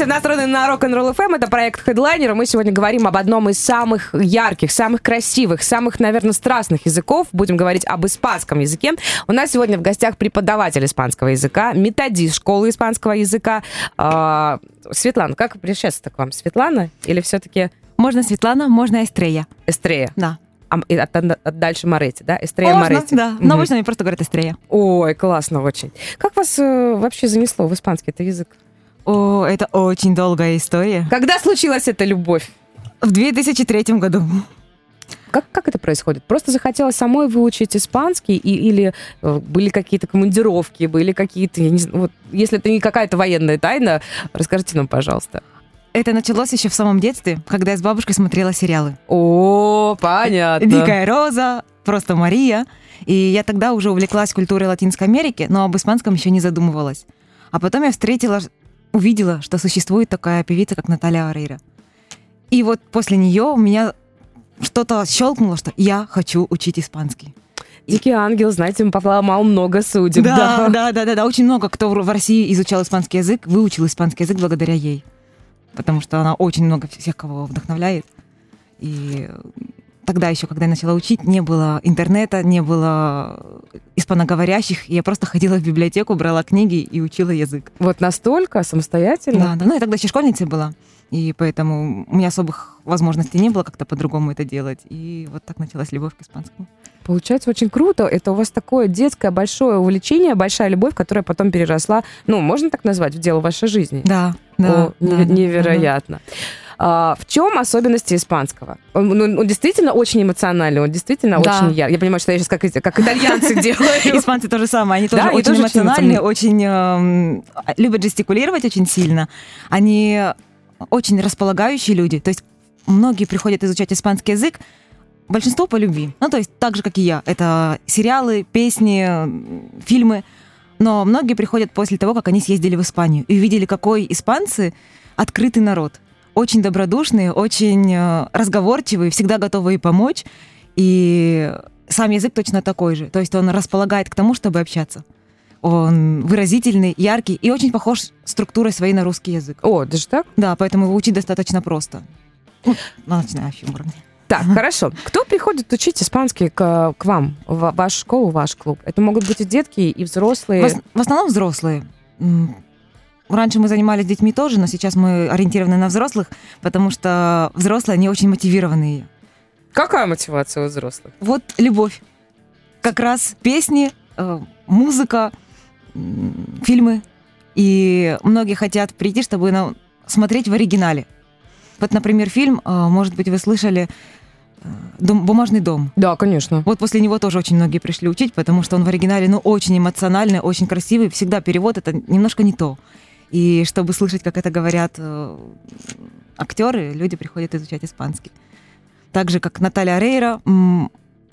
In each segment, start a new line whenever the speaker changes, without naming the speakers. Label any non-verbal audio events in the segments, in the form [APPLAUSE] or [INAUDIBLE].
Все настроены на Rock'n'Roll FM. Это проект Headliner. Мы сегодня говорим об одном из самых ярких, самых красивых, самых, наверное, страстных языков. Будем говорить об испанском языке. У нас сегодня в гостях преподаватель испанского языка, методист школы испанского языка. Э, Светлана, как обращаться к вам? Светлана или все-таки...
Можно Светлана, можно Эстрея.
Эстрея?
Да.
А, и от, от, дальше Моретти, да? Эстрея
Можно,
Моретти.
да. Но обычно мне просто говорят Эстрея.
Ой, классно очень. Как вас э, вообще занесло в испанский это язык?
О, это очень долгая история.
Когда случилась эта любовь?
В 2003 году.
Как, как это происходит? Просто захотелось самой выучить испанский и, или э, были какие-то командировки, были какие-то, я не знаю, вот, если это не какая-то военная тайна, расскажите нам, пожалуйста.
Это началось еще в самом детстве, когда я с бабушкой смотрела сериалы.
О, понятно.
Дикая роза, просто Мария. И я тогда уже увлеклась культурой Латинской Америки, но об испанском еще не задумывалась. А потом я встретила, увидела, что существует такая певица, как Наталья Арейра. И вот после нее у меня что-то щелкнуло, что я хочу учить испанский.
Дикий ангел, знаете, поломал много судеб.
Да, да, да, да, да. Очень много кто в России изучал испанский язык, выучил испанский язык благодаря ей. Потому что она очень много всех кого вдохновляет. И тогда еще, когда я начала учить, не было интернета, не было испаноговорящих. Я просто ходила в библиотеку, брала книги и учила язык.
Вот настолько самостоятельно?
Да, да. Ну, я тогда еще школьницей была. И поэтому у меня особых возможностей не было как-то по-другому это делать. И вот так началась любовь к испанскому.
Получается очень круто. Это у вас такое детское большое увлечение, большая любовь, которая потом переросла, ну, можно так назвать, в дело вашей жизни.
Да, да.
О, да невероятно. Да. А, в чем особенности испанского? Он, он, он действительно очень эмоциональный, он действительно да. очень яркий. Я понимаю, что я сейчас как, как итальянцы [LAUGHS] делаю.
Испанцы то же самое. Они тоже очень эмоциональные, очень эм, любят жестикулировать очень сильно. Они очень располагающие люди. То есть многие приходят изучать испанский язык, большинство по любви. Ну, то есть так же, как и я. Это сериалы, песни, фильмы. Но многие приходят после того, как они съездили в Испанию и увидели, какой испанцы открытый народ. Очень добродушные, очень э, разговорчивые, всегда готовые помочь. И сам язык точно такой же. То есть он располагает к тому, чтобы общаться. Он выразительный, яркий и очень похож структурой своей на русский язык.
О, даже так?
Да, поэтому его учить достаточно просто. Ну, на начинающем уровне.
Так, хорошо. Кто приходит учить испанский к, к вам, в вашу школу, в ваш клуб? Это могут быть и детки, и взрослые?
В, в основном взрослые. Раньше мы занимались детьми тоже, но сейчас мы ориентированы на взрослых, потому что взрослые, они очень мотивированные.
Какая мотивация у взрослых?
Вот любовь. Как раз песни, э, музыка, фильмы. И многие хотят прийти, чтобы ну, смотреть в оригинале. Вот, например, фильм, э, может быть, вы слышали Дом, «Бумажный дом».
Да, конечно.
Вот после него тоже очень многие пришли учить, потому что он в оригинале, ну, очень эмоциональный, очень красивый. Всегда перевод — это немножко не то. И чтобы слышать, как это говорят э, актеры, люди приходят изучать испанский. Так же, как Наталья Рейра,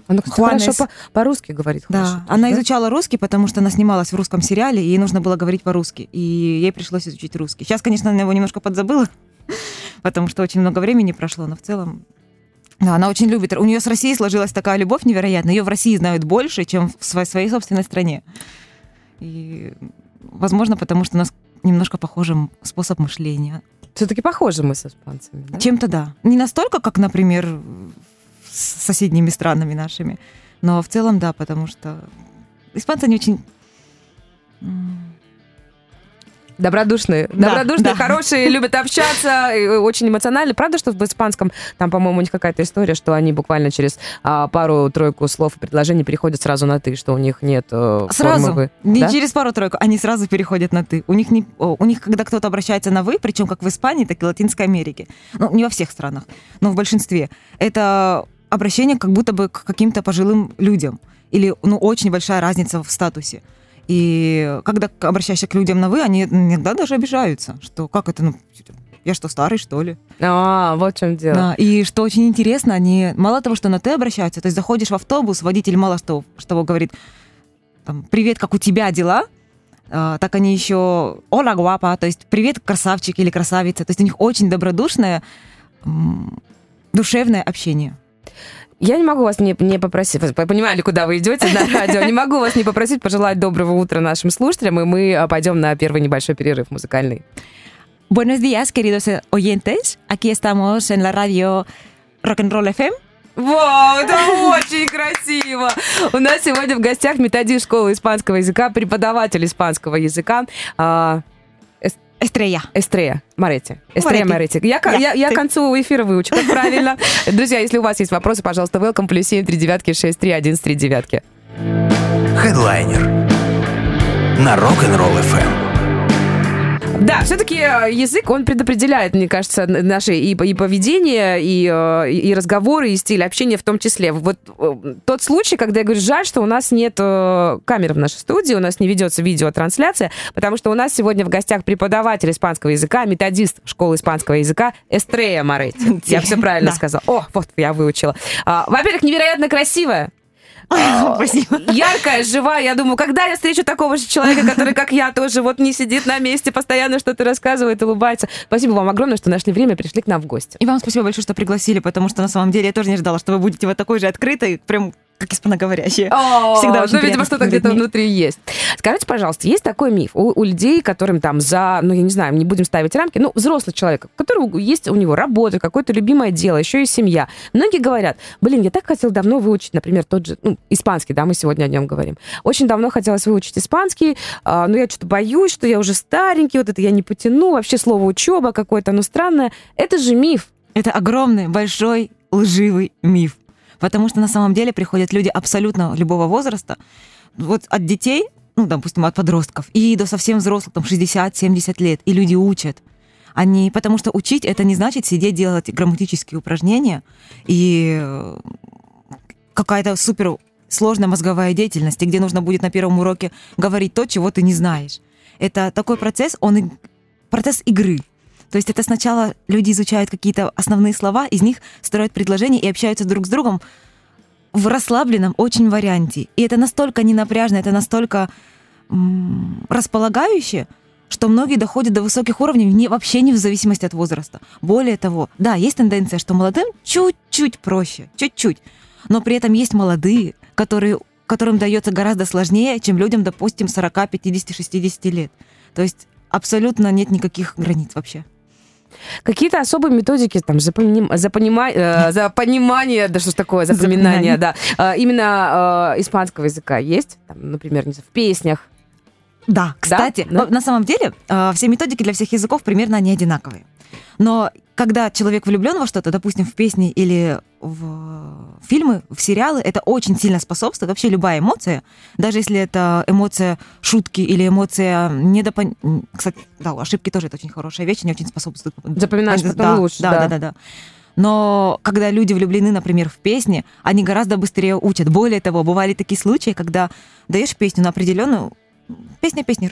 она, кстати, Хуанес. хорошо по-русски говорит.
Да, хорошо, она да? изучала русский, потому что она снималась в русском сериале, и ей нужно было говорить по-русски. И ей пришлось изучить русский. Сейчас, конечно, она его немножко подзабыла, [LAUGHS] потому что очень много времени прошло, но в целом да, она очень любит. У нее с Россией сложилась такая любовь невероятная. Ее в России знают больше, чем в своей, своей собственной стране. И, возможно, потому что у нас немножко похожий способ мышления.
Все-таки похожи мы с испанцами. Да?
Чем-то да. Не настолько, как, например, с соседними странами нашими. Но в целом да, потому что испанцы не очень
Добродушные. Да, Добродушные, да. хорошие, любят общаться, очень эмоциональны. Правда, что в испанском, там, по-моему, у них какая-то история, что они буквально через а, пару-тройку слов и предложений переходят сразу на «ты», что у них нет э,
Сразу.
«вы».
Не
да?
через пару-тройку, они сразу переходят на «ты». У них, не, у них, когда кто-то обращается на «вы», причем как в Испании, так и в Латинской Америке, ну, не во всех странах, но в большинстве, это обращение как будто бы к каким-то пожилым людям. Или, ну, очень большая разница в статусе. И когда обращаешься к людям на «вы», они иногда даже обижаются, что как это, ну, я что, старый, что ли?
А, вот в чем дело.
Да, и что очень интересно, они мало того, что на «ты» обращаются, то есть заходишь в автобус, водитель мало что, что говорит, там, «Привет, как у тебя дела?» а, так они еще «Ола гуапа», то есть «Привет, красавчик» или «красавица», то есть у них очень добродушное душевное общение.
Я не могу вас не, не попросить, вы понимали, куда вы идете на [LAUGHS] радио, не могу вас не попросить пожелать доброго утра нашим слушателям, и мы а, пойдем на первый небольшой перерыв музыкальный.
Buenos días, queridos oyentes. Aquí estamos en la radio Rock and Roll FM.
Вау, это [LAUGHS] очень красиво! У нас сегодня в гостях методист школы испанского языка, преподаватель испанского языка, а,
Эстрея.
Эстрея Моретти. Эстрея Моретти. Я, я, я, я к концу эфира выучу, как правильно. [LAUGHS] Друзья, если у вас есть вопросы, пожалуйста, welcome, плюс 7, 3 девятки, 6, 3, 11, 3 девятки.
Хедлайнер на Rock'n'Roll FM.
Да, все-таки э, язык, он предопределяет, мне кажется, наши и, и поведение, и, э, и разговоры, и стиль общения в том числе. Вот э, тот случай, когда я говорю, жаль, что у нас нет камеры в нашей студии, у нас не ведется видеотрансляция, потому что у нас сегодня в гостях преподаватель испанского языка, методист школы испанского языка Эстрея Моретти. Я все правильно сказала. О, вот я выучила. А, во-первых, невероятно красивая. [LAUGHS]
Спасибо.
Яркая, живая. Я думаю, когда я встречу такого же человека, который, как я, тоже вот не сидит на месте, постоянно что-то рассказывает, улыбается. Спасибо вам огромное, что нашли время, пришли к нам в гости.
И вам спасибо большое, что пригласили, потому что на самом деле я тоже не ждала, что вы будете вот такой же открытой, прям как испаноговорящие.
Всегда очень Ну, видимо, что-то где-то внутри есть. Скажите, пожалуйста, есть такой миф у, у людей, которым там за, ну, я не знаю, не будем ставить рамки, ну, взрослый человек, у которого есть у него работа, какое-то любимое дело, еще и семья. Многие говорят, блин, я так хотел давно выучить, например, тот же, ну, испанский, да, мы сегодня о нем говорим. Очень давно хотелось выучить испанский, а, но я что-то боюсь, что я уже старенький, вот это я не потяну, вообще слово учеба какое-то, оно странное. Это же миф.
Это огромный, большой, лживый миф. Потому что на самом деле приходят люди абсолютно любого возраста, вот от детей, ну, допустим, от подростков, и до совсем взрослых, там, 60-70 лет, и люди учат. Они, потому что учить это не значит сидеть делать грамматические упражнения и э, какая-то супер сложная мозговая деятельность, где нужно будет на первом уроке говорить то, чего ты не знаешь. Это такой процесс, он процесс игры. То есть это сначала люди изучают какие-то основные слова, из них строят предложения и общаются друг с другом в расслабленном очень варианте. И это настолько ненапряжно, это настолько м- располагающе, что многие доходят до высоких уровней не, вообще не в зависимости от возраста. Более того, да, есть тенденция, что молодым чуть-чуть проще, чуть-чуть, но при этом есть молодые, которые, которым дается гораздо сложнее, чем людям, допустим, 40, 50, 60 лет. То есть абсолютно нет никаких границ вообще.
Какие-то особые методики там за, поним... за, понима... э, за понимание, да что ж такое, запоминание, да, э, именно э, испанского языка есть, там, например, не знаю, в песнях.
Да, кстати, да? на самом деле э, все методики для всех языков примерно они одинаковые. Но когда человек влюблен во что-то, допустим, в песни или в фильмы, в сериалы, это очень сильно способствует. Вообще любая эмоция, даже если это эмоция шутки или эмоция недопон... Кстати, да, ошибки тоже это очень хорошая вещь, они очень способствуют.
Запоминаешь потом да, лучше.
Да, да, да, да. да. Но когда люди влюблены, например, в песни, они гораздо быстрее учат. Более того, бывали такие случаи, когда даешь песню на определенную... Песня, песня,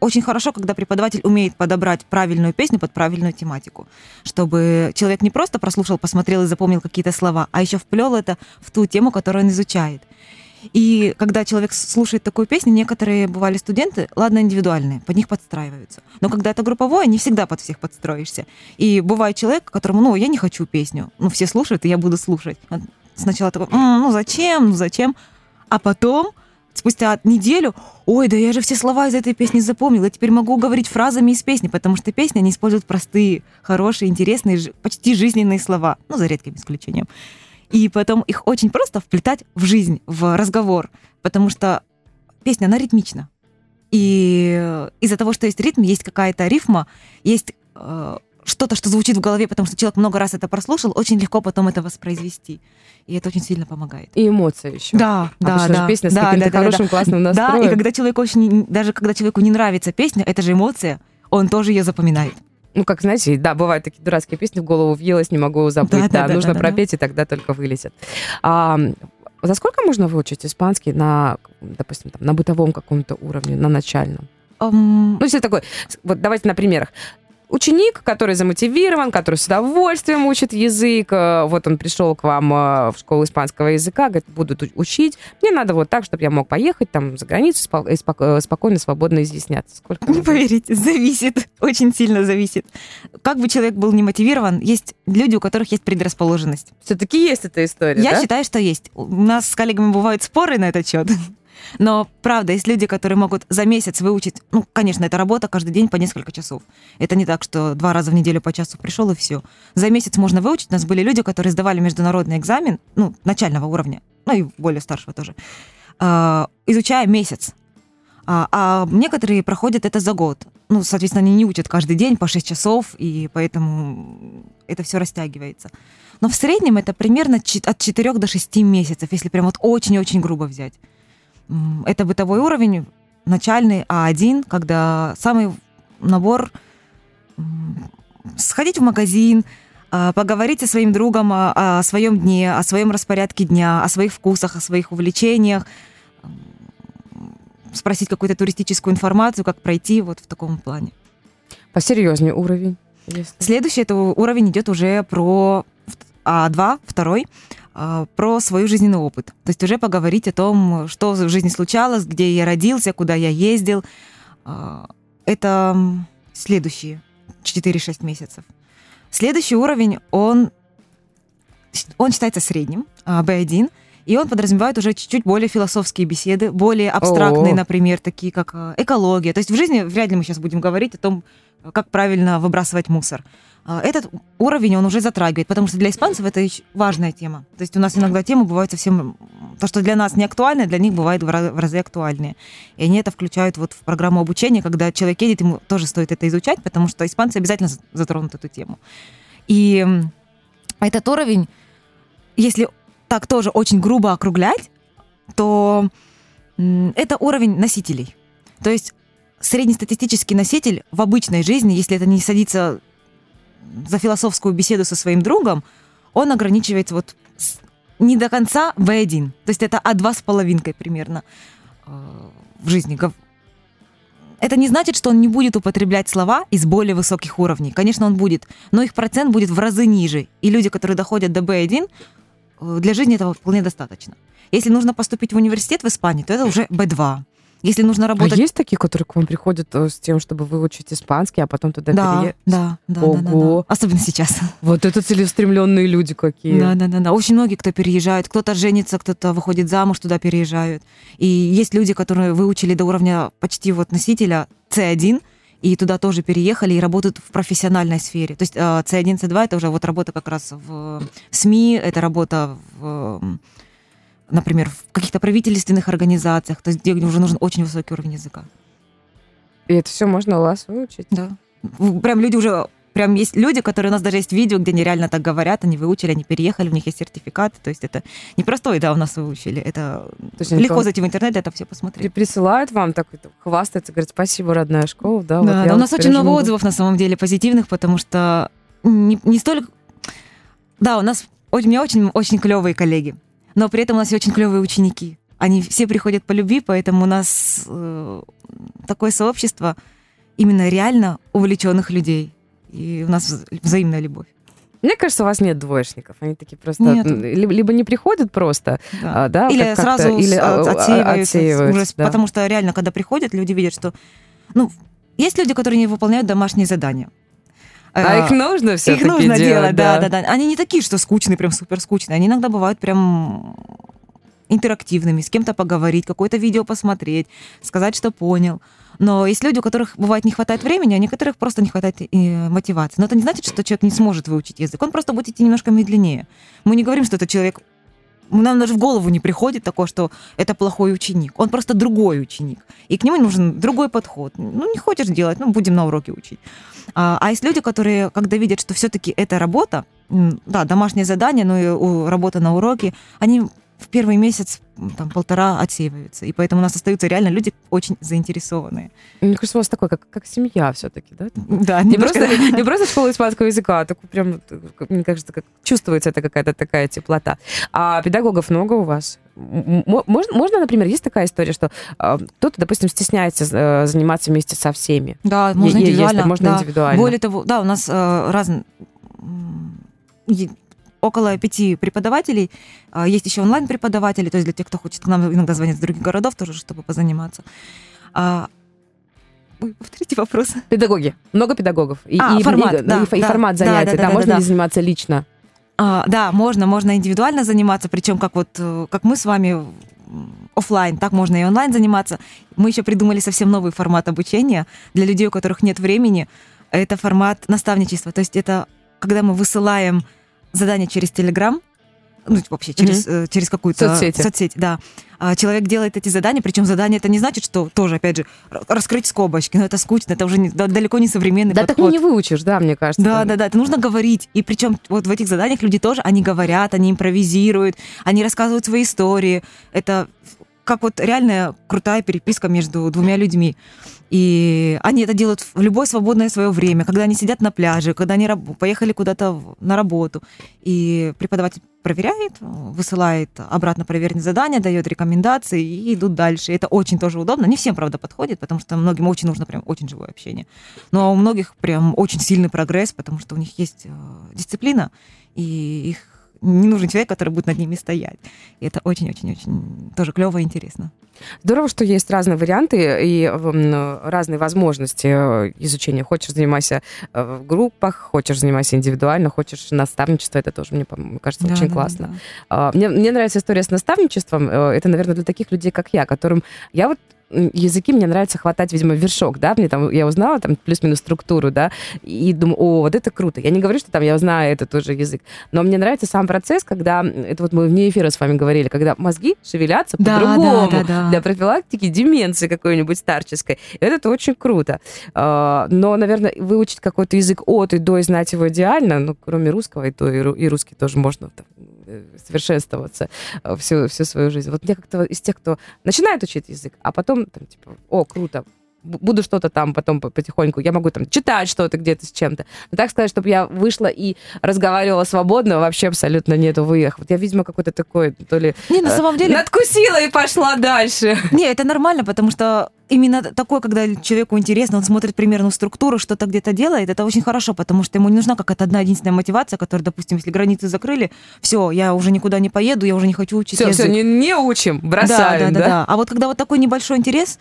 очень хорошо, когда преподаватель умеет подобрать правильную песню под правильную тематику, чтобы человек не просто прослушал, посмотрел и запомнил какие-то слова, а еще вплел это в ту тему, которую он изучает. И когда человек слушает такую песню, некоторые бывали студенты, ладно, индивидуальные, под них подстраиваются. Но когда это групповое, не всегда под всех подстроишься. И бывает человек, которому, ну, я не хочу песню, ну, все слушают, и я буду слушать. Сначала такой, ну, зачем, ну, зачем? А потом спустя неделю, ой, да я же все слова из этой песни запомнила, теперь могу говорить фразами из песни, потому что песни, они используют простые, хорошие, интересные, почти жизненные слова, ну, за редким исключением. И потом их очень просто вплетать в жизнь, в разговор, потому что песня, она ритмична. И из-за того, что есть ритм, есть какая-то рифма, есть э, что-то, что звучит в голове, потому что человек много раз это прослушал, очень легко потом это воспроизвести. И это очень сильно помогает.
И эмоции еще.
Да,
а
да, да.
песня с
да,
каким-то
да,
хорошим, да, классным настроем.
Да, и когда человек очень, даже когда человеку не нравится песня, это же эмоция, он тоже ее запоминает.
Ну, как знаете, да, бывают такие дурацкие песни, в голову въелась, не могу забыть. Да, да, да нужно да, пропеть, да. и тогда только вылезет. А, за сколько можно выучить испанский на, допустим, там, на бытовом каком-то уровне, на начальном? Um... Ну, если такой, вот давайте на примерах ученик, который замотивирован, который с удовольствием учит язык. Э, вот он пришел к вам э, в школу испанского языка, говорит, буду учить. Мне надо вот так, чтобы я мог поехать там за границу и э, спокойно, свободно изъясняться.
Сколько не поверите, [LAUGHS] зависит, очень сильно зависит. Как бы человек был не мотивирован, есть люди, у которых есть предрасположенность.
Все-таки есть эта история,
Я
да?
считаю, что есть. У нас с коллегами бывают споры на этот счет. [LAUGHS] Но правда, есть люди, которые могут за месяц выучить, ну, конечно, это работа каждый день по несколько часов. Это не так, что два раза в неделю по часу пришел и все. За месяц можно выучить. У нас были люди, которые сдавали международный экзамен, ну, начального уровня, ну и более старшего тоже, а, изучая месяц. А, а некоторые проходят это за год. Ну, соответственно, они не учат каждый день по 6 часов, и поэтому это все растягивается. Но в среднем это примерно от 4 до 6 месяцев, если прям вот очень-очень грубо взять. Это бытовой уровень, начальный А1, когда самый набор сходить в магазин, а, поговорить со своим другом о, о своем дне, о своем распорядке дня, о своих вкусах, о своих увлечениях, спросить какую-то туристическую информацию, как пройти вот в таком плане.
Посерьезнее уровень.
Если... Следующий это уровень идет уже про А2, второй. А, про свой жизненный опыт. То есть уже поговорить о том, что в жизни случалось, где я родился, куда я ездил. А, это следующие 4-6 месяцев. Следующий уровень, он, он считается средним, B1, а, и он подразумевает уже чуть-чуть более философские беседы, более абстрактные, О-о-о. например, такие как экология. То есть в жизни вряд ли мы сейчас будем говорить о том, как правильно выбрасывать мусор. А, этот уровень он уже затрагивает, потому что для испанцев это важная тема. То есть у нас иногда темы бывают совсем... То, что для нас не актуально, для них бывает в разы актуальнее. И они это включают вот в программу обучения, когда человек едет, ему тоже стоит это изучать, потому что испанцы обязательно затронут эту тему. И этот уровень, если так тоже очень грубо округлять, то это уровень носителей. То есть среднестатистический носитель в обычной жизни, если это не садится за философскую беседу со своим другом, он ограничивается вот не до конца V1. То есть это А2 с половинкой примерно э, в жизни. Это не значит, что он не будет употреблять слова из более высоких уровней. Конечно, он будет, но их процент будет в разы ниже. И люди, которые доходят до B1, э, для жизни этого вполне достаточно. Если нужно поступить в университет в Испании, то это уже B2. Если нужно а работать...
А есть такие, которые к вам приходят э, с тем, чтобы выучить испанский, а потом туда
да,
переехать?
Да, да,
Ого.
да, да, да. Особенно сейчас. [LAUGHS]
Вот это целеустремленные люди какие.
Да, да, да, да. Очень многие, кто переезжают, кто-то женится, кто-то выходит замуж, туда переезжают. И есть люди, которые выучили до уровня почти вот носителя C1, и туда тоже переехали и работают в профессиональной сфере. То есть C1, э, C2 это уже вот работа как раз в СМИ, это работа в например, в каких-то правительственных организациях, то есть где уже нужен очень высокий уровень языка.
И это все можно у вас выучить?
Да. Прям люди уже прям есть люди, которые у нас даже есть видео, где они реально так говорят, они выучили, они переехали, у них есть сертификаты. То есть это не простое, да, у нас выучили. Это То есть легко зайти в интернет, это все посмотреть.
Присылают вам так хвастаются, говорят, спасибо, родная школа. Да,
да, вот да у нас очень много отзывов на самом деле позитивных, потому что не, не столько... Да, у нас у меня очень, очень клевые коллеги но при этом у нас очень клевые ученики. Они все приходят по любви, поэтому у нас э, такое сообщество именно реально увлеченных людей. И у нас взаимная любовь.
Мне кажется, у вас нет двоечников. Они такие просто нет. Либо, не приходят просто, да, а, да
или как сразу или а, отсеиваются. отсеиваются уже, да. Потому что реально, когда приходят, люди видят, что ну, есть люди, которые не выполняют домашние задания.
А, а их нужно все
Их нужно делать, да. да, да. Они не такие, что скучные, прям супер скучные. Они иногда бывают прям интерактивными, с кем-то поговорить, какое-то видео посмотреть, сказать, что понял. Но есть люди, у которых бывает не хватает времени, а некоторых просто не хватает э, мотивации. Но это не значит, что человек не сможет выучить язык. Он просто будет идти немножко медленнее. Мы не говорим, что это человек нам даже в голову не приходит такое, что это плохой ученик. Он просто другой ученик. И к нему нужен другой подход. Ну, не хочешь делать, ну, будем на уроке учить. А, а есть люди, которые, когда видят, что все-таки это работа, да, домашнее задание, но и работа на уроке, они в первый месяц там полтора отсеиваются. И поэтому у нас остаются реально люди очень заинтересованные.
Мне кажется, у вас такой, как, как семья все-таки, да? [LAUGHS]
Да.
Не просто, не просто школа испанского языка, а такой прям, мне кажется, как чувствуется это какая-то такая теплота. А педагогов много у вас? можно, можно, например, есть такая история, что э, кто-то, допустим, стесняется э, заниматься вместе со всеми.
Да, можно индивидуально. Если,
можно
да.
индивидуально.
Более того, да, у нас э, разные около пяти преподавателей. А, есть еще онлайн-преподаватели, то есть для тех, кто хочет к нам иногда звонить из других городов, тоже, чтобы позаниматься. А, Ой, повторите вопрос.
Педагоги. Много педагогов.
И, а, и, формат, и, да,
и, и формат занятий. Да, да, да, да, можно да, ли заниматься лично?
А, да, можно, можно индивидуально заниматься, причем как вот э, как мы с вами офлайн, так можно и онлайн заниматься. Мы еще придумали совсем новый формат обучения для людей, у которых нет времени. Это формат наставничества. То есть это когда мы высылаем задание через Телеграм, ну, вообще через, mm-hmm. через какую-то
соцсеть.
соцсеть, да. А человек делает эти задания, причем задание это не значит, что тоже, опять же, раскрыть скобочки, но это скучно, это уже не, далеко не современный
да,
подход.
так не выучишь, да, мне кажется.
Да, да, да, это нужно говорить. И причем вот в этих заданиях люди тоже, они говорят, они импровизируют, они рассказывают свои истории. Это как вот реальная крутая переписка между двумя людьми. И они это делают в любое свободное свое время, когда они сидят на пляже, когда они поехали куда-то на работу. И преподаватель проверяет, высылает обратно проверенные задания, дает рекомендации и идут дальше. Это очень тоже удобно. Не всем, правда, подходит, потому что многим очень нужно прям очень живое общение. Но у многих прям очень сильный прогресс, потому что у них есть э, дисциплина, и их не нужен человек, который будет над ними стоять. И это очень-очень-очень тоже клево и интересно.
Здорово, что есть разные варианты и разные возможности э, изучения. Хочешь занимайся э, в группах, хочешь занимайся индивидуально, хочешь наставничество. Это тоже, мне, мне кажется, да, очень да, классно. Да. А, мне, мне нравится история с наставничеством. Э, это, наверное, для таких людей, как я, которым я вот языки мне нравится хватать, видимо, вершок, да, мне там, я узнала там плюс-минус структуру, да, и думаю, о, вот это круто. Я не говорю, что там я узнаю этот тоже язык, но мне нравится сам процесс, когда, это вот мы вне эфира с вами говорили, когда мозги шевелятся да, по-другому да, да, да. для профилактики деменции какой-нибудь старческой. Это очень круто. А, но, наверное, выучить какой-то язык от и до и знать его идеально, ну, кроме русского, и то и русский тоже можно там, совершенствоваться э, всю, всю свою жизнь. Вот я как-то из тех, кто начинает учить язык, а потом, там, типа, о, круто, буду что-то там потом потихоньку, я могу там читать что-то где-то с чем-то. Но так сказать, чтобы я вышла и разговаривала свободно, вообще абсолютно нету выехать. Вот я, видимо, какой-то такой, то ли...
Не, на самом деле...
Надкусила и пошла дальше.
Не, это нормально, потому что именно такое, когда человеку интересно, он смотрит примерную структуру, что-то где-то делает, это очень хорошо, потому что ему не нужна какая-то одна единственная мотивация, которая, допустим, если границы закрыли, все, я уже никуда не поеду, я уже не хочу учить
все, язык. Все, не, не учим, бросаем,
да, да, да, да. А вот когда вот такой небольшой интерес,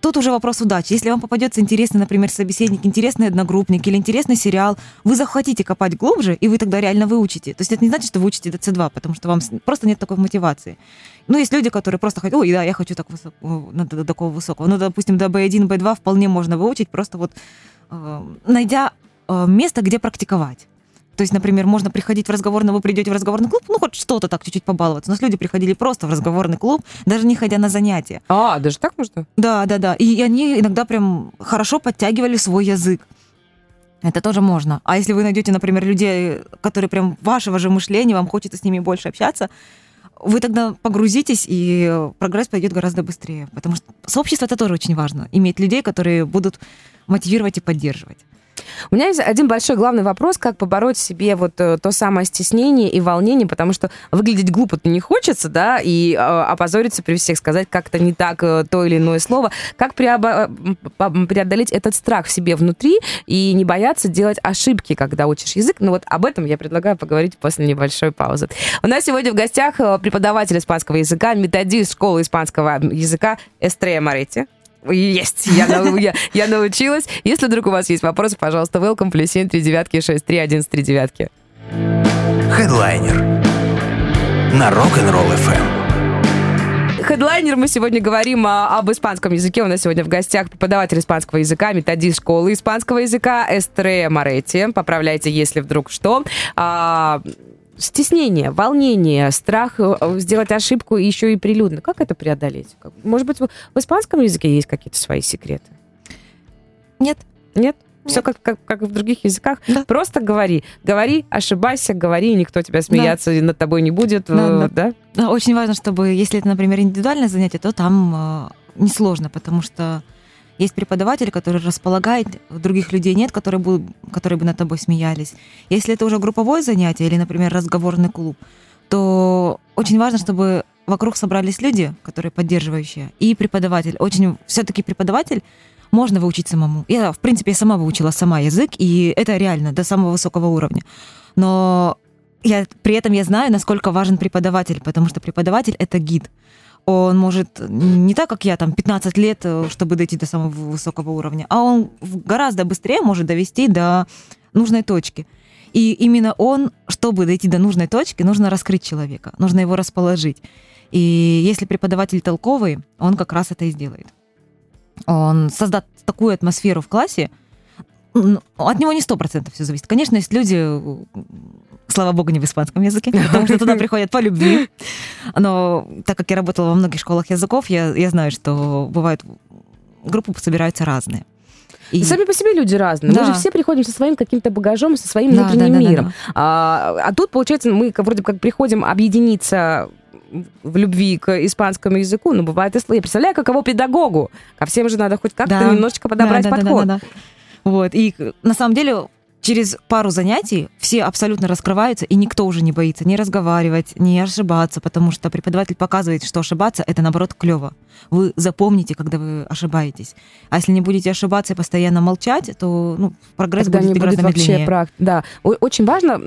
тут уже вопрос удачи. Если вам попадется интересный, например, собеседник, интересный одногруппник или интересный сериал, вы захотите копать глубже, и вы тогда реально выучите. То есть это не значит, что вы учите до C2, потому что вам просто нет такой мотивации. Ну, есть люди, которые просто хотят, ой, да, я хочу так высоко, до такого высокого. Ну, допустим, до B1, B2 вполне можно выучить, просто вот э, найдя э, место, где практиковать. То есть, например, можно приходить в разговорный, вы придете в разговорный клуб, ну, хоть что-то так чуть-чуть побаловаться. У нас люди приходили просто в разговорный клуб, даже не ходя на занятия.
А, даже так можно?
Да, да, да. И они иногда прям хорошо подтягивали свой язык. Это тоже можно. А если вы найдете, например, людей, которые прям вашего же мышления, вам хочется с ними больше общаться, вы тогда погрузитесь, и прогресс пойдет гораздо быстрее. Потому что сообщество это тоже очень важно. Иметь людей, которые будут мотивировать и поддерживать.
У меня есть один большой главный вопрос, как побороть себе вот э, то самое стеснение и волнение, потому что выглядеть глупо-то не хочется, да, и э, опозориться при всех, сказать как-то не так э, то или иное слово. Как преобо- преодолеть этот страх в себе внутри и не бояться делать ошибки, когда учишь язык? Ну вот об этом я предлагаю поговорить после небольшой паузы. У нас сегодня в гостях преподаватель испанского языка, методист школы испанского языка Эстрея Моретти. Есть, я, я, я научилась. Если вдруг у вас есть вопросы, пожалуйста, welcome, плюс 7, 3 девятки, 6, 3, 11, 3 девятки.
Хедлайнер на Rock'n'Roll FM.
Хедлайнер, мы сегодня говорим а, об испанском языке. У нас сегодня в гостях преподаватель испанского языка, методист школы испанского языка Эстрея Моретти. Поправляйте, если вдруг что. А, стеснение, волнение, страх э, сделать ошибку еще и прилюдно. Как это преодолеть? Может быть, в испанском языке есть какие-то свои секреты?
Нет.
Нет? Все как, как, как в других языках. Да. Просто говори. Говори, ошибайся, говори, никто тебя смеяться да. над тобой не будет. Да,
э, да. Да? да, очень важно, чтобы, если это, например, индивидуальное занятие, то там э, несложно, потому что есть преподаватель, который располагает, других людей нет, которые, будут, которые бы над тобой смеялись. Если это уже групповое занятие или, например, разговорный клуб, то очень важно, чтобы вокруг собрались люди, которые поддерживающие, и преподаватель. Очень все-таки преподаватель можно выучить самому. Я, в принципе, я сама выучила сама язык, и это реально до самого высокого уровня. Но я, при этом я знаю, насколько важен преподаватель, потому что преподаватель — это гид. Он может не так, как я, там, 15 лет, э, чтобы дойти до самого высокого уровня, а он гораздо быстрее может довести до нужной точки. И именно он, чтобы дойти до нужной точки, нужно раскрыть человека, нужно его расположить. И если преподаватель толковый, он как раз это и сделает. Он создаст такую атмосферу в классе, от него не сто процентов все зависит. Конечно, есть люди, слава богу, не в испанском языке, потому что туда [LAUGHS] приходят по любви. Но так как я работала во многих школах языков, я, я знаю, что бывают группы собираются разные.
И... Сами по себе люди разные. Да. Мы же все приходим со своим каким-то багажом, со своим да, внутренним да, да, миром. Да, да. А, а тут, получается, мы вроде как приходим объединиться в любви к испанскому языку, но бывает и Я представляю, каково педагогу. Ко всем же надо хоть как-то да. немножечко подобрать да, да, подход. Да, да, да,
да. Вот. И на самом деле через пару занятий все абсолютно раскрываются, и никто уже не боится ни разговаривать, ни ошибаться, потому что преподаватель показывает, что ошибаться это наоборот клево. Вы запомните, когда вы ошибаетесь. А если не будете ошибаться и постоянно молчать, то ну, прогресс Тогда будет не будет вообще прак...
Да, очень важно,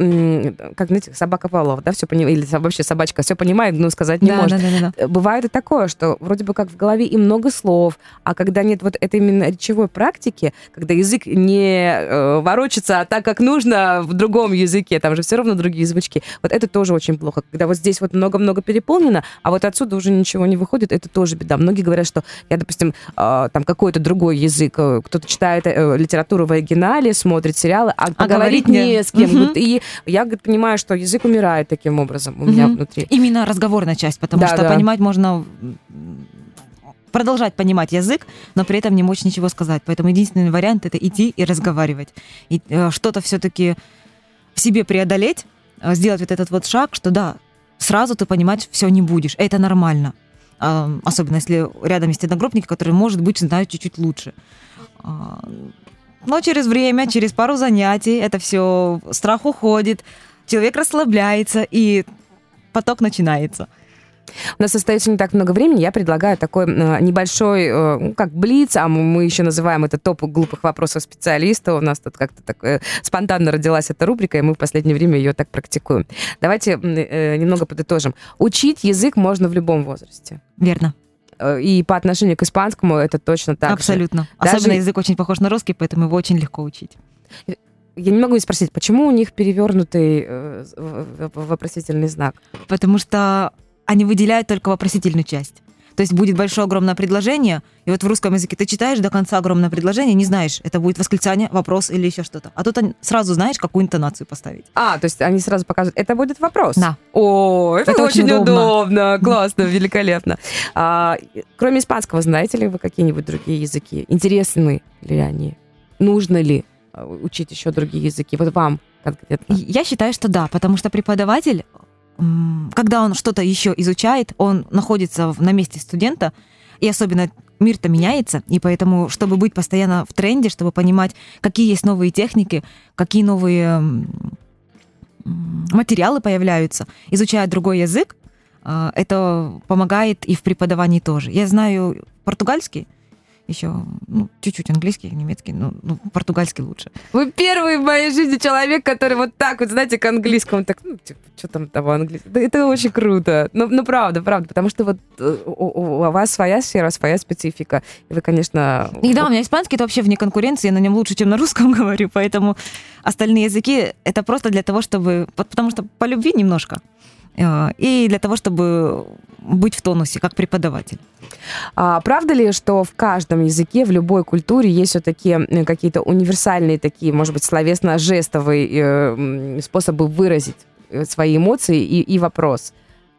как знаете, собака Павлова, да, все понимает, или вообще собачка все понимает, но сказать не да, может. Да, да, да. Бывает и такое, что вроде бы как в голове и много слов, а когда нет вот этой именно речевой практики, когда язык не э, ворочится а так, как нужно в другом языке, там же все равно другие звучки. Вот это тоже очень плохо. Когда вот здесь вот много-много переполнено, а вот отсюда уже ничего не выходит, это тоже беда. Многие говорят, что я, допустим, э, там какой-то другой язык, э, кто-то читает э, литературу в оригинале, смотрит сериалы, а, а говорить не с кем. Угу. Вот, и я говорит, понимаю, что язык умирает таким образом у угу. меня внутри.
Именно разговорная часть, потому да, что да. понимать можно продолжать понимать язык, но при этом не мочь ничего сказать. Поэтому единственный вариант это идти и разговаривать. И э, что-то все-таки в себе преодолеть, э, сделать вот этот вот шаг, что да, сразу ты понимать все не будешь. Это нормально. Э, особенно если рядом есть одногруппники, которые, может быть, знают чуть-чуть лучше. Э, но через время, через пару занятий это все, страх уходит, человек расслабляется, и поток начинается.
У нас остается не так много времени. Я предлагаю такой э, небольшой, э, ну, как блиц, а мы еще называем это топ глупых вопросов специалиста. У нас тут как-то так э, спонтанно родилась эта рубрика, и мы в последнее время ее так практикуем. Давайте немного подытожим. Учить язык можно в любом возрасте.
Верно.
И по отношению к испанскому это точно так
Абсолютно. Же. Даже... Особенно язык очень похож на русский, поэтому его очень легко учить.
Я не могу не спросить, почему у них перевернутый э, вопросительный знак?
Потому что они выделяют только вопросительную часть. То есть будет большое огромное предложение, и вот в русском языке ты читаешь до конца огромное предложение, не знаешь, это будет восклицание, вопрос или еще что-то. А тут сразу знаешь, какую интонацию поставить.
А, то есть они сразу показывают, это будет вопрос?
Да.
О, это, это очень, очень удобно. удобно, [LAUGHS] классно, великолепно. А, кроме испанского, знаете ли вы какие-нибудь другие языки? Интересны ли они? Нужно ли а, учить еще другие языки? Вот вам конкретно.
Я считаю, что да, потому что преподаватель когда он что-то еще изучает, он находится на месте студента, и особенно мир-то меняется, и поэтому, чтобы быть постоянно в тренде, чтобы понимать, какие есть новые техники, какие новые материалы появляются, изучая другой язык, а, это помогает и в преподавании тоже. Я знаю португальский, еще ну, чуть-чуть английский, немецкий, ну, ну, португальский лучше.
Вы первый в моей жизни человек, который вот так вот, знаете, к английскому, так, ну, типа, что там того английского. Да, это очень круто. Ну, ну, правда, правда, потому что вот э, у, у вас своя сфера, своя специфика. И вы, конечно...
И да, у меня испанский это вообще вне конкуренции, я на нем лучше, чем на русском [LAUGHS] говорю, поэтому остальные языки это просто для того, чтобы... Потому что по любви немножко. Э, и для того, чтобы быть в тонусе как преподаватель.
А, правда ли, что в каждом языке, в любой культуре есть все-таки какие-то универсальные такие, может быть, словесно-жестовые э, способы выразить э, свои эмоции и, и вопрос?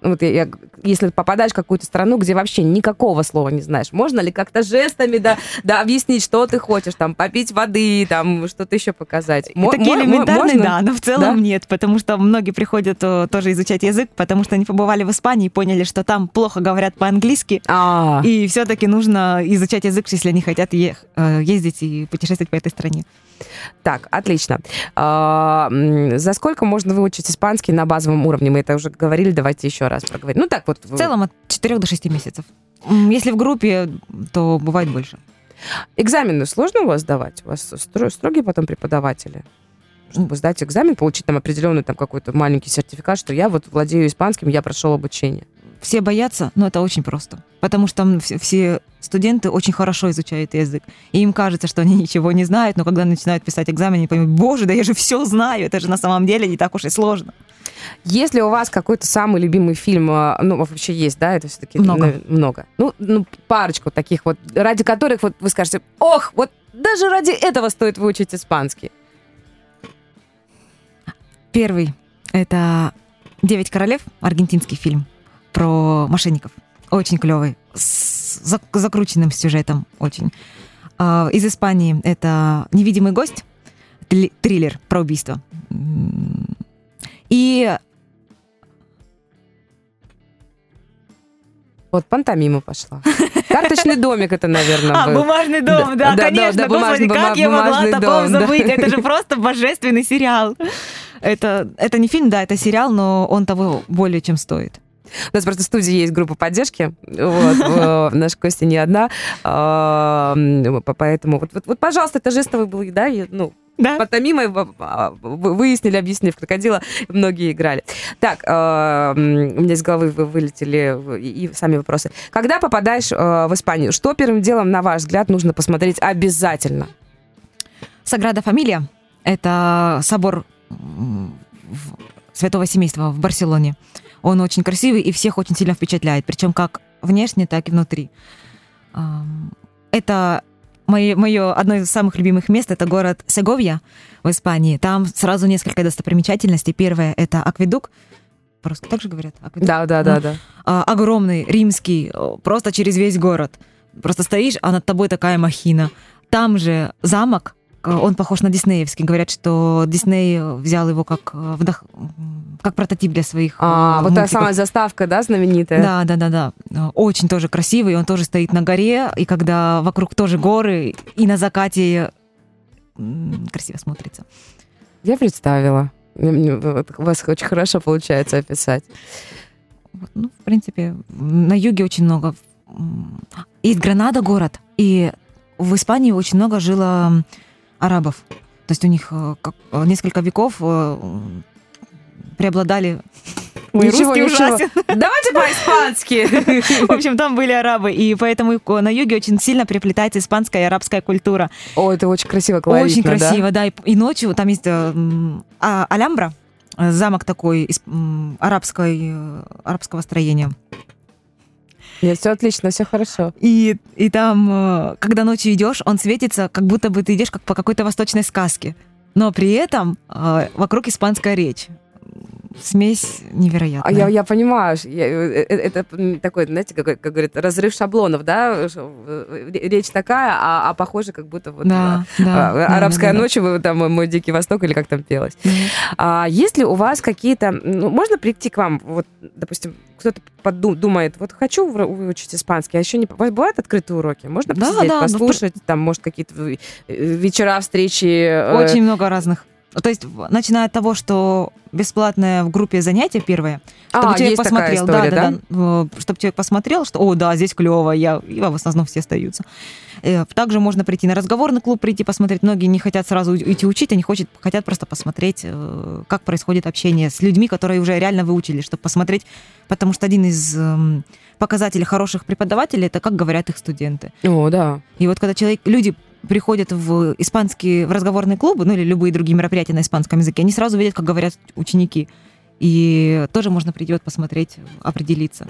Вот я, если попадаешь в какую-то страну, где вообще никакого слова не знаешь, можно ли как-то жестами да, да, объяснить, что ты хочешь, там, попить воды, там, что-то еще показать?
М- Такие элементарные, да, но в целом да? нет, потому что многие приходят о, тоже изучать язык, потому что они побывали в Испании и поняли, что там плохо говорят по-английски, А-а-а. и все-таки нужно изучать язык, если они хотят е- э, ездить и путешествовать по этой стране.
Так, отлично. А, за сколько можно выучить испанский на базовом уровне? Мы это уже говорили, давайте еще раз проговорим. Ну так вот.
В целом от 4 до 6 месяцев. Если в группе, то бывает больше.
Экзамены сложно у вас сдавать? У вас строгие потом преподаватели? чтобы сдать экзамен, получить там определенный там какой-то маленький сертификат, что я вот владею испанским, я прошел обучение.
Все боятся, но это очень просто. Потому что там все студенты очень хорошо изучают язык. И им кажется, что они ничего не знают, но когда начинают писать экзамен, они понимают, боже, да я же все знаю, это же на самом деле не так уж и сложно.
Если у вас какой-то самый любимый фильм, а, ну, вообще есть, да, это все-таки
много.
много. Ну, ну, парочку таких вот, ради которых вот вы скажете, ох, вот даже ради этого стоит выучить испанский.
Первый — это «Девять королев», аргентинский фильм про мошенников. Очень клевый, с закрученным сюжетом очень. А, из Испании это «Невидимый гость», триллер про убийство. И
Вот пантомима пошла. Карточный домик это, наверное, [LAUGHS]
А, бумажный дом, да, да конечно. Да, да, Господи, бумажный, как я могла такого забыть? Это же просто божественный сериал. [LAUGHS] Это, это не фильм, да, это сериал, но он того более чем стоит.
У нас просто в студии есть группа поддержки. Вот, [LAUGHS] наша Костя не одна. А, поэтому вот, вот, вот, пожалуйста, это жестовый был, да, ну, да. Пантомимой выяснили, объяснили, в крокодила многие играли. Так, э, у меня из головы вылетели и, и сами вопросы. Когда попадаешь э, в Испанию, что первым делом, на ваш взгляд, нужно посмотреть обязательно?
Саграда Фамилия. Это собор Святого Семейства в Барселоне. Он очень красивый и всех очень сильно впечатляет, причем как внешне, так и внутри. Это мое, мое одно из самых любимых мест это город Сеговья в Испании. Там сразу несколько достопримечательностей. Первое это акведук. По-русски так же говорят?
Акведук? Да, да, да, да.
А, огромный, римский, просто через весь город. Просто стоишь, а над тобой такая махина. Там же замок, он похож на диснеевский. Говорят, что Дисней взял его как э, вдох... как прототип для своих
А, мультиков. вот та самая заставка, да, знаменитая?
Да, да, да, да. Очень тоже красивый. Он тоже стоит на горе, и когда вокруг тоже горы, и на закате красиво смотрится.
Я представила. У вас очень хорошо получается описать.
Ну, в принципе, на юге очень много. Есть Гранада город, и в Испании очень много жило арабов. То есть у них э, как, э, несколько веков э, преобладали
Ой, ничего, ничего. [LAUGHS] Давайте по-испански. [LAUGHS]
В общем, там были арабы, и поэтому на юге очень сильно переплетается испанская и арабская культура.
О, это очень красиво, колоритно,
Очень красиво, да. да. И, и ночью там есть а, Алямбра, замок такой арабской, арабского строения.
Нет, все отлично, все хорошо.
И, и там, э, когда ночью идешь, он светится, как будто бы ты идешь как по какой-то восточной сказке. Но при этом э, вокруг испанская речь смесь невероятная.
А я, я понимаю, я, э, э, это такой, знаете, как, как говорят, разрыв шаблонов, да, речь такая, а, а похоже, как будто вот
да, а, да,
арабская
да,
ночь, да. там мой дикий восток или как там пелось. Mm-hmm. А, есть ли у вас какие-то, ну, можно прийти к вам, вот, допустим, кто-то подумает, вот хочу выучить испанский, а еще не... У вас бывают открытые уроки? Можно
да,
посидеть,
да,
послушать, там, может, какие-то вечера, встречи?
Очень много разных. То есть, начиная от того, что бесплатное в группе занятие первое, чтобы
а,
человек посмотрел,
история,
да, да, да, чтобы человек посмотрел, что, о, да, здесь клево, я, и в основном все остаются. Э, также можно прийти на разговорный клуб, прийти посмотреть. Многие не хотят сразу идти учить, они хотят, хотят просто посмотреть, э, как происходит общение с людьми, которые уже реально выучили, чтобы посмотреть, потому что один из эм, показателей хороших преподавателей это как говорят их студенты.
О, да.
И вот когда человек, люди приходят в испанские, в разговорные клубы, ну или любые другие мероприятия на испанском языке, они сразу видят, как говорят ученики. И тоже можно придет посмотреть, определиться.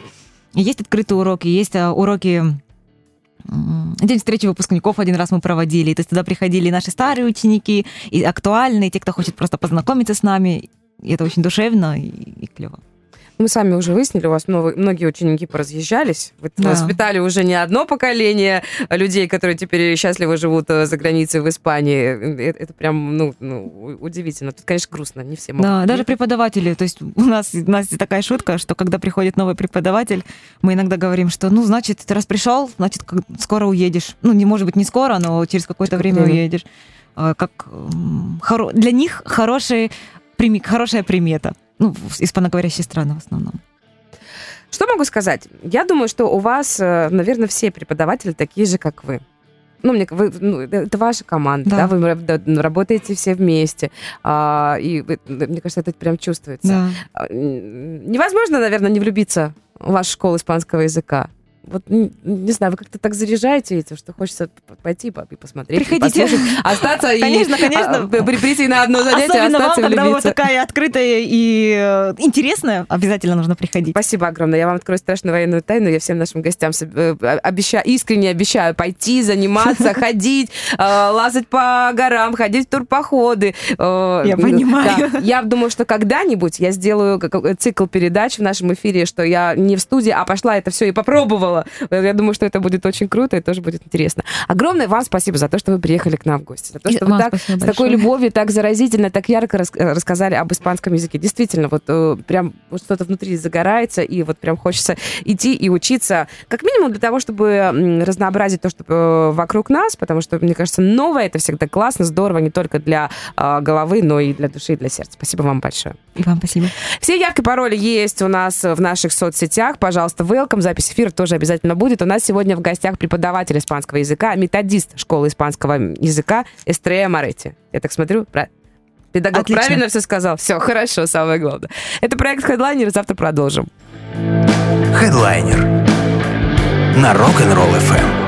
Есть открытые уроки, есть а, уроки День встречи выпускников один раз мы проводили. То есть туда приходили наши старые ученики, и актуальные, те, кто хочет просто познакомиться с нами. И это очень душевно и, и клево.
Мы сами уже выяснили, у вас много, многие ученики поразъезжались. Вы да. воспитали уже не одно поколение людей, которые теперь счастливо живут э, за границей в Испании. Это, это прям, ну, ну, удивительно. Тут, конечно, грустно, не все могут.
Да, даже преподаватели. То есть у нас, у нас такая шутка, что когда приходит новый преподаватель, мы иногда говорим, что, ну, значит, ты раз пришел, значит, скоро уедешь. Ну, не может быть не скоро, но через какое-то время уедешь как для них хороший, хорошая примета. Ну, испаноговорящие страны в основном.
Что могу сказать? Я думаю, что у вас, э, наверное, все преподаватели такие же, как вы. Ну, мне, вы, ну, это ваша команда, да, да вы ну, работаете все вместе, а, и мне кажется, это прям чувствуется. Да. А, невозможно, наверное, не влюбиться в вашу школу испанского языка вот, не знаю, вы как-то так заряжаете этим, что хочется пойти и посмотреть,
Приходите. [LAUGHS]
остаться
конечно,
и
конечно.
А, прийти на одно занятие,
Особенно
остаться
вам, когда вы такая открытая и э, интересная, обязательно нужно приходить.
Спасибо огромное. Я вам открою страшную военную тайну. Я всем нашим гостям э, обещаю, искренне обещаю пойти, заниматься, [LAUGHS] ходить, э, лазать по горам, ходить в турпоходы.
Я понимаю.
Я думаю, что когда-нибудь я сделаю цикл передач в нашем эфире, что я не в студии, а пошла это все и попробовала делала. Я думаю, что это будет очень круто и тоже будет интересно. Огромное вам спасибо за то, что вы приехали к нам в гости. За то, что и вы так, с такой любовью, так заразительно, так ярко рас, э, рассказали об испанском языке. Действительно, вот э, прям вот что-то внутри загорается, и вот прям хочется идти и учиться, как минимум для того, чтобы разнообразить то, что э, вокруг нас, потому что, мне кажется, новое это всегда классно, здорово не только для головы, но и для души и для сердца. Спасибо вам большое.
И вам спасибо.
Все явки, пароли есть у нас в наших соцсетях. Пожалуйста, welcome. Запись эфира тоже обязательно будет. У нас сегодня в гостях преподаватель испанского языка, методист школы испанского языка Эстрея Моретти. Я так смотрю, Педагог Отлично. правильно все сказал? Все, хорошо, самое главное. Это проект Headliner, завтра продолжим.
Headliner на Rock'n'Roll FM.